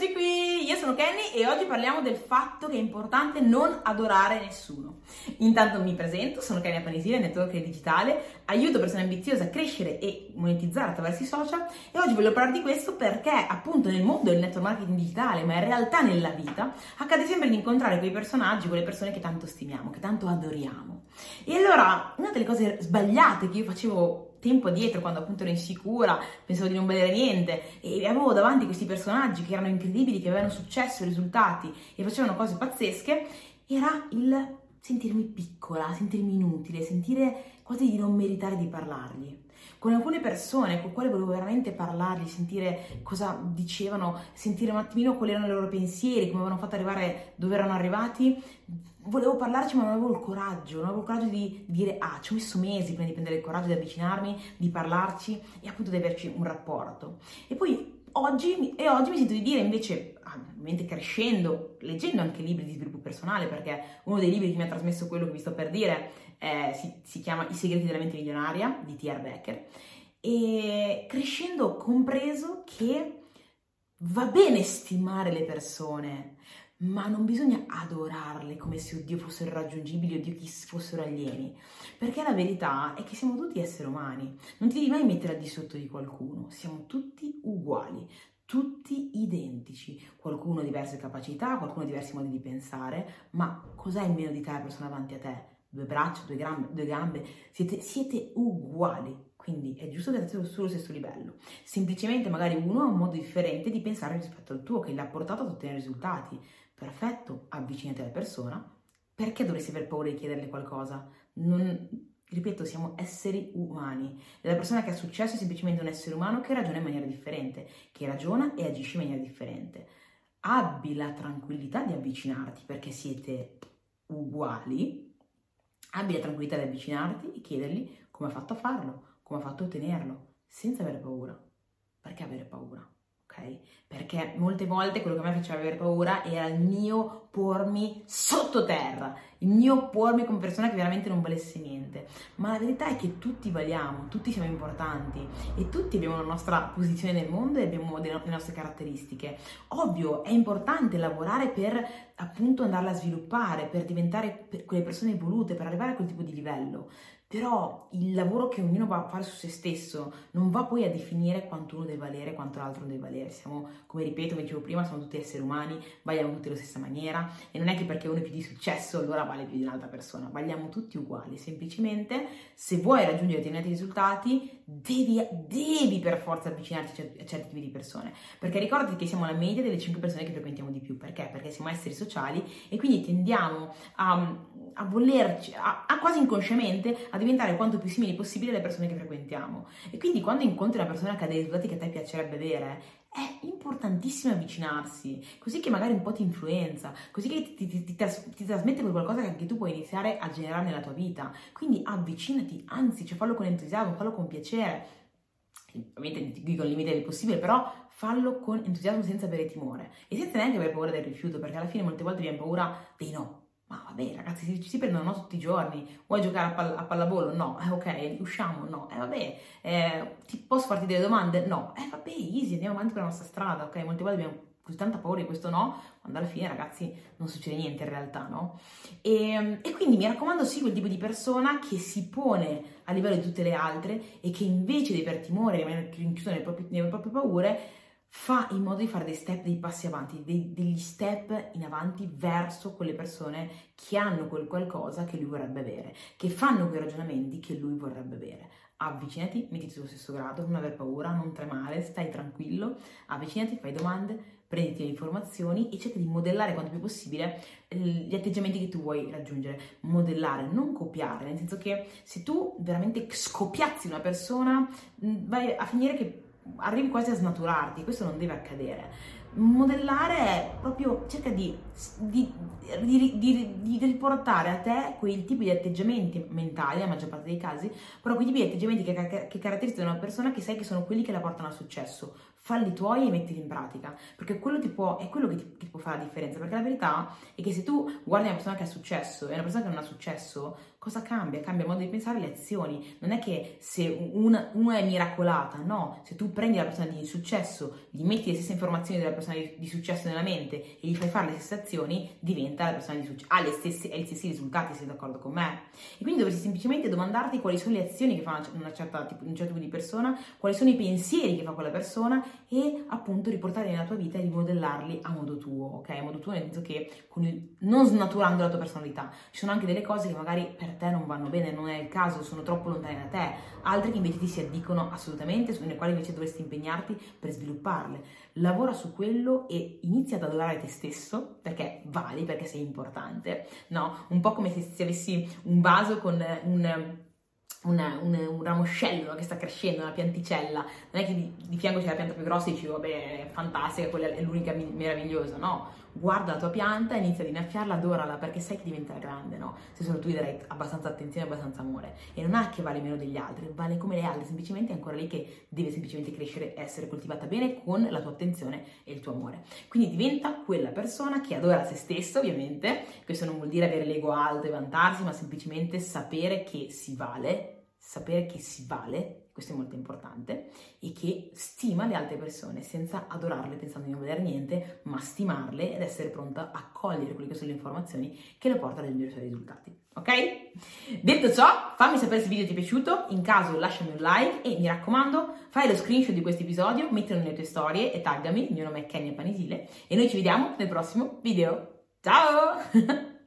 Eccoci qui, io sono Kenny e oggi parliamo del fatto che è importante non adorare nessuno. Intanto mi presento, sono Kenny Apanisile, networker digitale, aiuto persone ambiziose a crescere e monetizzare attraverso i social e oggi voglio parlare di questo perché appunto nel mondo del network marketing digitale, ma in realtà nella vita, accade sempre di incontrare quei personaggi, quelle persone che tanto stimiamo, che tanto adoriamo. E allora, una delle cose sbagliate che io facevo tempo addietro, quando appunto ero insicura, pensavo di non vedere niente e avevo davanti questi personaggi che erano incredibili, che avevano successo, risultati e facevano cose pazzesche, era il sentirmi piccola, sentirmi inutile, sentire quasi di non meritare di parlargli. Con alcune persone con quali volevo veramente parlargli, sentire cosa dicevano, sentire un attimino quali erano i loro pensieri, come avevano fatto arrivare dove erano arrivati, volevo parlarci ma non avevo il coraggio, non avevo il coraggio di dire ah, ci ho messo mesi prima di prendere il coraggio di avvicinarmi, di parlarci e appunto di averci un rapporto. E poi oggi, e oggi mi sento di dire invece, ah, ovviamente crescendo, leggendo anche libri di sviluppo personale, perché uno dei libri che mi ha trasmesso quello che vi sto per dire eh, si, si chiama I segreti della mente milionaria di T.R. Becker, e crescendo ho compreso che va bene stimare le persone, ma non bisogna adorarle come se Dio fossero o Dio chi fossero alieni, perché la verità è che siamo tutti esseri umani, non ti devi mai mettere al di sotto di qualcuno, siamo tutti uguali, tutti identici, qualcuno ha diverse capacità, qualcuno ha diversi modi di pensare, ma cos'è in meno di te la persona davanti a te? Due braccia, due gambe, due gambe? Siete, siete uguali, quindi è giusto che siate sullo stesso livello. Semplicemente magari uno ha un modo differente di pensare rispetto al tuo che l'ha portato ad ottenere risultati. Perfetto, avvicinati alla persona. Perché dovresti aver paura di chiederle qualcosa? Non, ripeto, siamo esseri umani. La persona che ha successo è semplicemente un essere umano che ragiona in maniera differente, che ragiona e agisce in maniera differente. Abbi la tranquillità di avvicinarti perché siete uguali. Abbi la tranquillità di avvicinarti e chiedergli come ha fatto a farlo, come ha fatto a ottenerlo, senza avere paura. Perché avere paura? Ok? Perché molte volte quello che a me faceva avere paura era il mio pormi sottoterra, il mio pormi come persona che veramente non valesse niente. Ma la verità è che tutti valiamo, tutti siamo importanti e tutti abbiamo la nostra posizione nel mondo e abbiamo le nostre caratteristiche. Ovvio, è importante lavorare per appunto andarla a sviluppare, per diventare quelle persone evolute, per arrivare a quel tipo di livello. Però il lavoro che ognuno va a fare su se stesso non va poi a definire quanto uno deve valere e quanto l'altro deve valere. Siamo, come ripeto, come dicevo prima, siamo tutti esseri umani, valiamo tutti alla stessa maniera e non è che perché uno è più di successo allora vale più di un'altra persona, valiamo tutti uguali. Semplicemente se vuoi raggiungere determinati risultati devi, devi per forza avvicinarti a certi tipi di persone. Perché ricordati che siamo la media delle 5 persone che frequentiamo di più. Perché? Perché siamo esseri sociali e quindi tendiamo a, a volerci, a, a quasi inconsciamente, a diventare quanto più simili possibile alle persone che frequentiamo. E quindi quando incontri una persona che ha dei risultati che a te piacerebbe avere, è importantissimo avvicinarsi, così che magari un po' ti influenza, così che ti, ti, ti, ti, trasmette qualcosa che anche tu puoi iniziare a generare nella tua vita. Quindi avvicinati, anzi, cioè fallo con entusiasmo, fallo con piacere. Ovviamente dico il limite del possibile, però fallo con entusiasmo senza avere timore e senza neanche avere paura del rifiuto, perché alla fine molte volte abbiamo paura dei no, ma vabbè, ragazzi, ci si prendono no tutti i giorni. Vuoi giocare a, pall- a pallavolo? No. Eh, ok, usciamo? No. Eh, vabbè, eh, ti posso farti delle domande? No. Eh, vabbè, easy, andiamo avanti per la nostra strada, ok? Molte volte abbiamo così tanta paura di questo no, quando alla fine, ragazzi, non succede niente in realtà, no? E, e quindi mi raccomando, sì, quel tipo di persona che si pone a livello di tutte le altre e che invece di aver timore, rimanere rinchiuso nelle proprie, nelle proprie paure, fa in modo di fare dei step, dei passi avanti, dei, degli step in avanti verso quelle persone che hanno quel qualcosa che lui vorrebbe avere, che fanno quei ragionamenti che lui vorrebbe avere. Avvicinati, mettiti sullo stesso grado, non aver paura, non tremare, stai tranquillo, avvicinati, fai domande, prenditi le informazioni e cerca di modellare quanto più possibile gli atteggiamenti che tu vuoi raggiungere. Modellare, non copiare, nel senso che se tu veramente scopiazzi una persona, vai a finire che arrivi quasi a snaturarti, questo non deve accadere. Modellare è proprio cerca di, di, di, di, riportare a te quei tipi di atteggiamenti mentali, nella maggior parte dei casi, però quei tipi di atteggiamenti che, che caratterizzano una persona che sai che sono quelli che la portano al successo. Falli tuoi e mettili in pratica, perché quello può, è quello che ti, che ti, può fare la differenza. Perché la verità è che se tu guardi una persona che ha successo e una persona che non ha successo, cosa cambia? Cambia il modo di pensare le azioni. Non è che se una, una, è miracolata, no. Se tu prendi la persona di successo, gli metti le stesse informazioni della persona di, di successo nella mente e gli fai fare le stesse azioni, diventa la persona di successo, ha le stesse, gli stessi risultati, sei d'accordo con me? E quindi dovresti semplicemente domandarti quali sono le azioni che fa una certa, tipo, un certo tipo di persona, quali sono i pensieri che fa quella persona e appunto riportarli nella tua vita e rimodellarli a modo tuo, ok? A modo tuo nel senso che il, non snaturando la tua personalità. Ci sono anche delle cose che magari per te non vanno bene, non è il caso, sono troppo lontane da te, altre che invece ti si addicono assolutamente, sulle quali invece dovresti impegnarti per svilupparle. Lavora su quello e inizia ad adorare te stesso perché vali, perché sei importante, no? Un po' come se, se avessi un vaso con un una, un, un, ramoscello che sta crescendo, una pianticella, non è che di, di fianco c'è la pianta più grossa e dici vabbè è fantastica, quella è l'unica meravigliosa, no, guarda la tua pianta, inizia ad innaffiarla, adorala perché sai che diventerà grande, no? Se solo tu gli darai abbastanza attenzione e abbastanza amore. E non è che vale meno degli altri, vale come le altre, semplicemente è ancora lì che deve semplicemente crescere, essere coltivata bene con la tua attenzione e il tuo amore. Quindi diventa quella persona che adora se stessa, ovviamente. Questo non vuol dire avere l'ego alto e vantarsi, ma semplicemente sapere che si vale sapere che si vale, questo è molto importante, e che stima le altre persone senza adorarle pensando di non vedere niente, ma stimarle ed essere pronta a cogliere quelle che sono le informazioni che le portano ai migliori risultati. Ok? Detto ciò, fammi sapere se il video ti è piaciuto, in caso lasciami un like e mi raccomando, fai lo screenshot di questo episodio, mettilo nelle tue storie e taggami, il mio nome è Kenya Panisile e noi ci vediamo nel prossimo video. Ciao!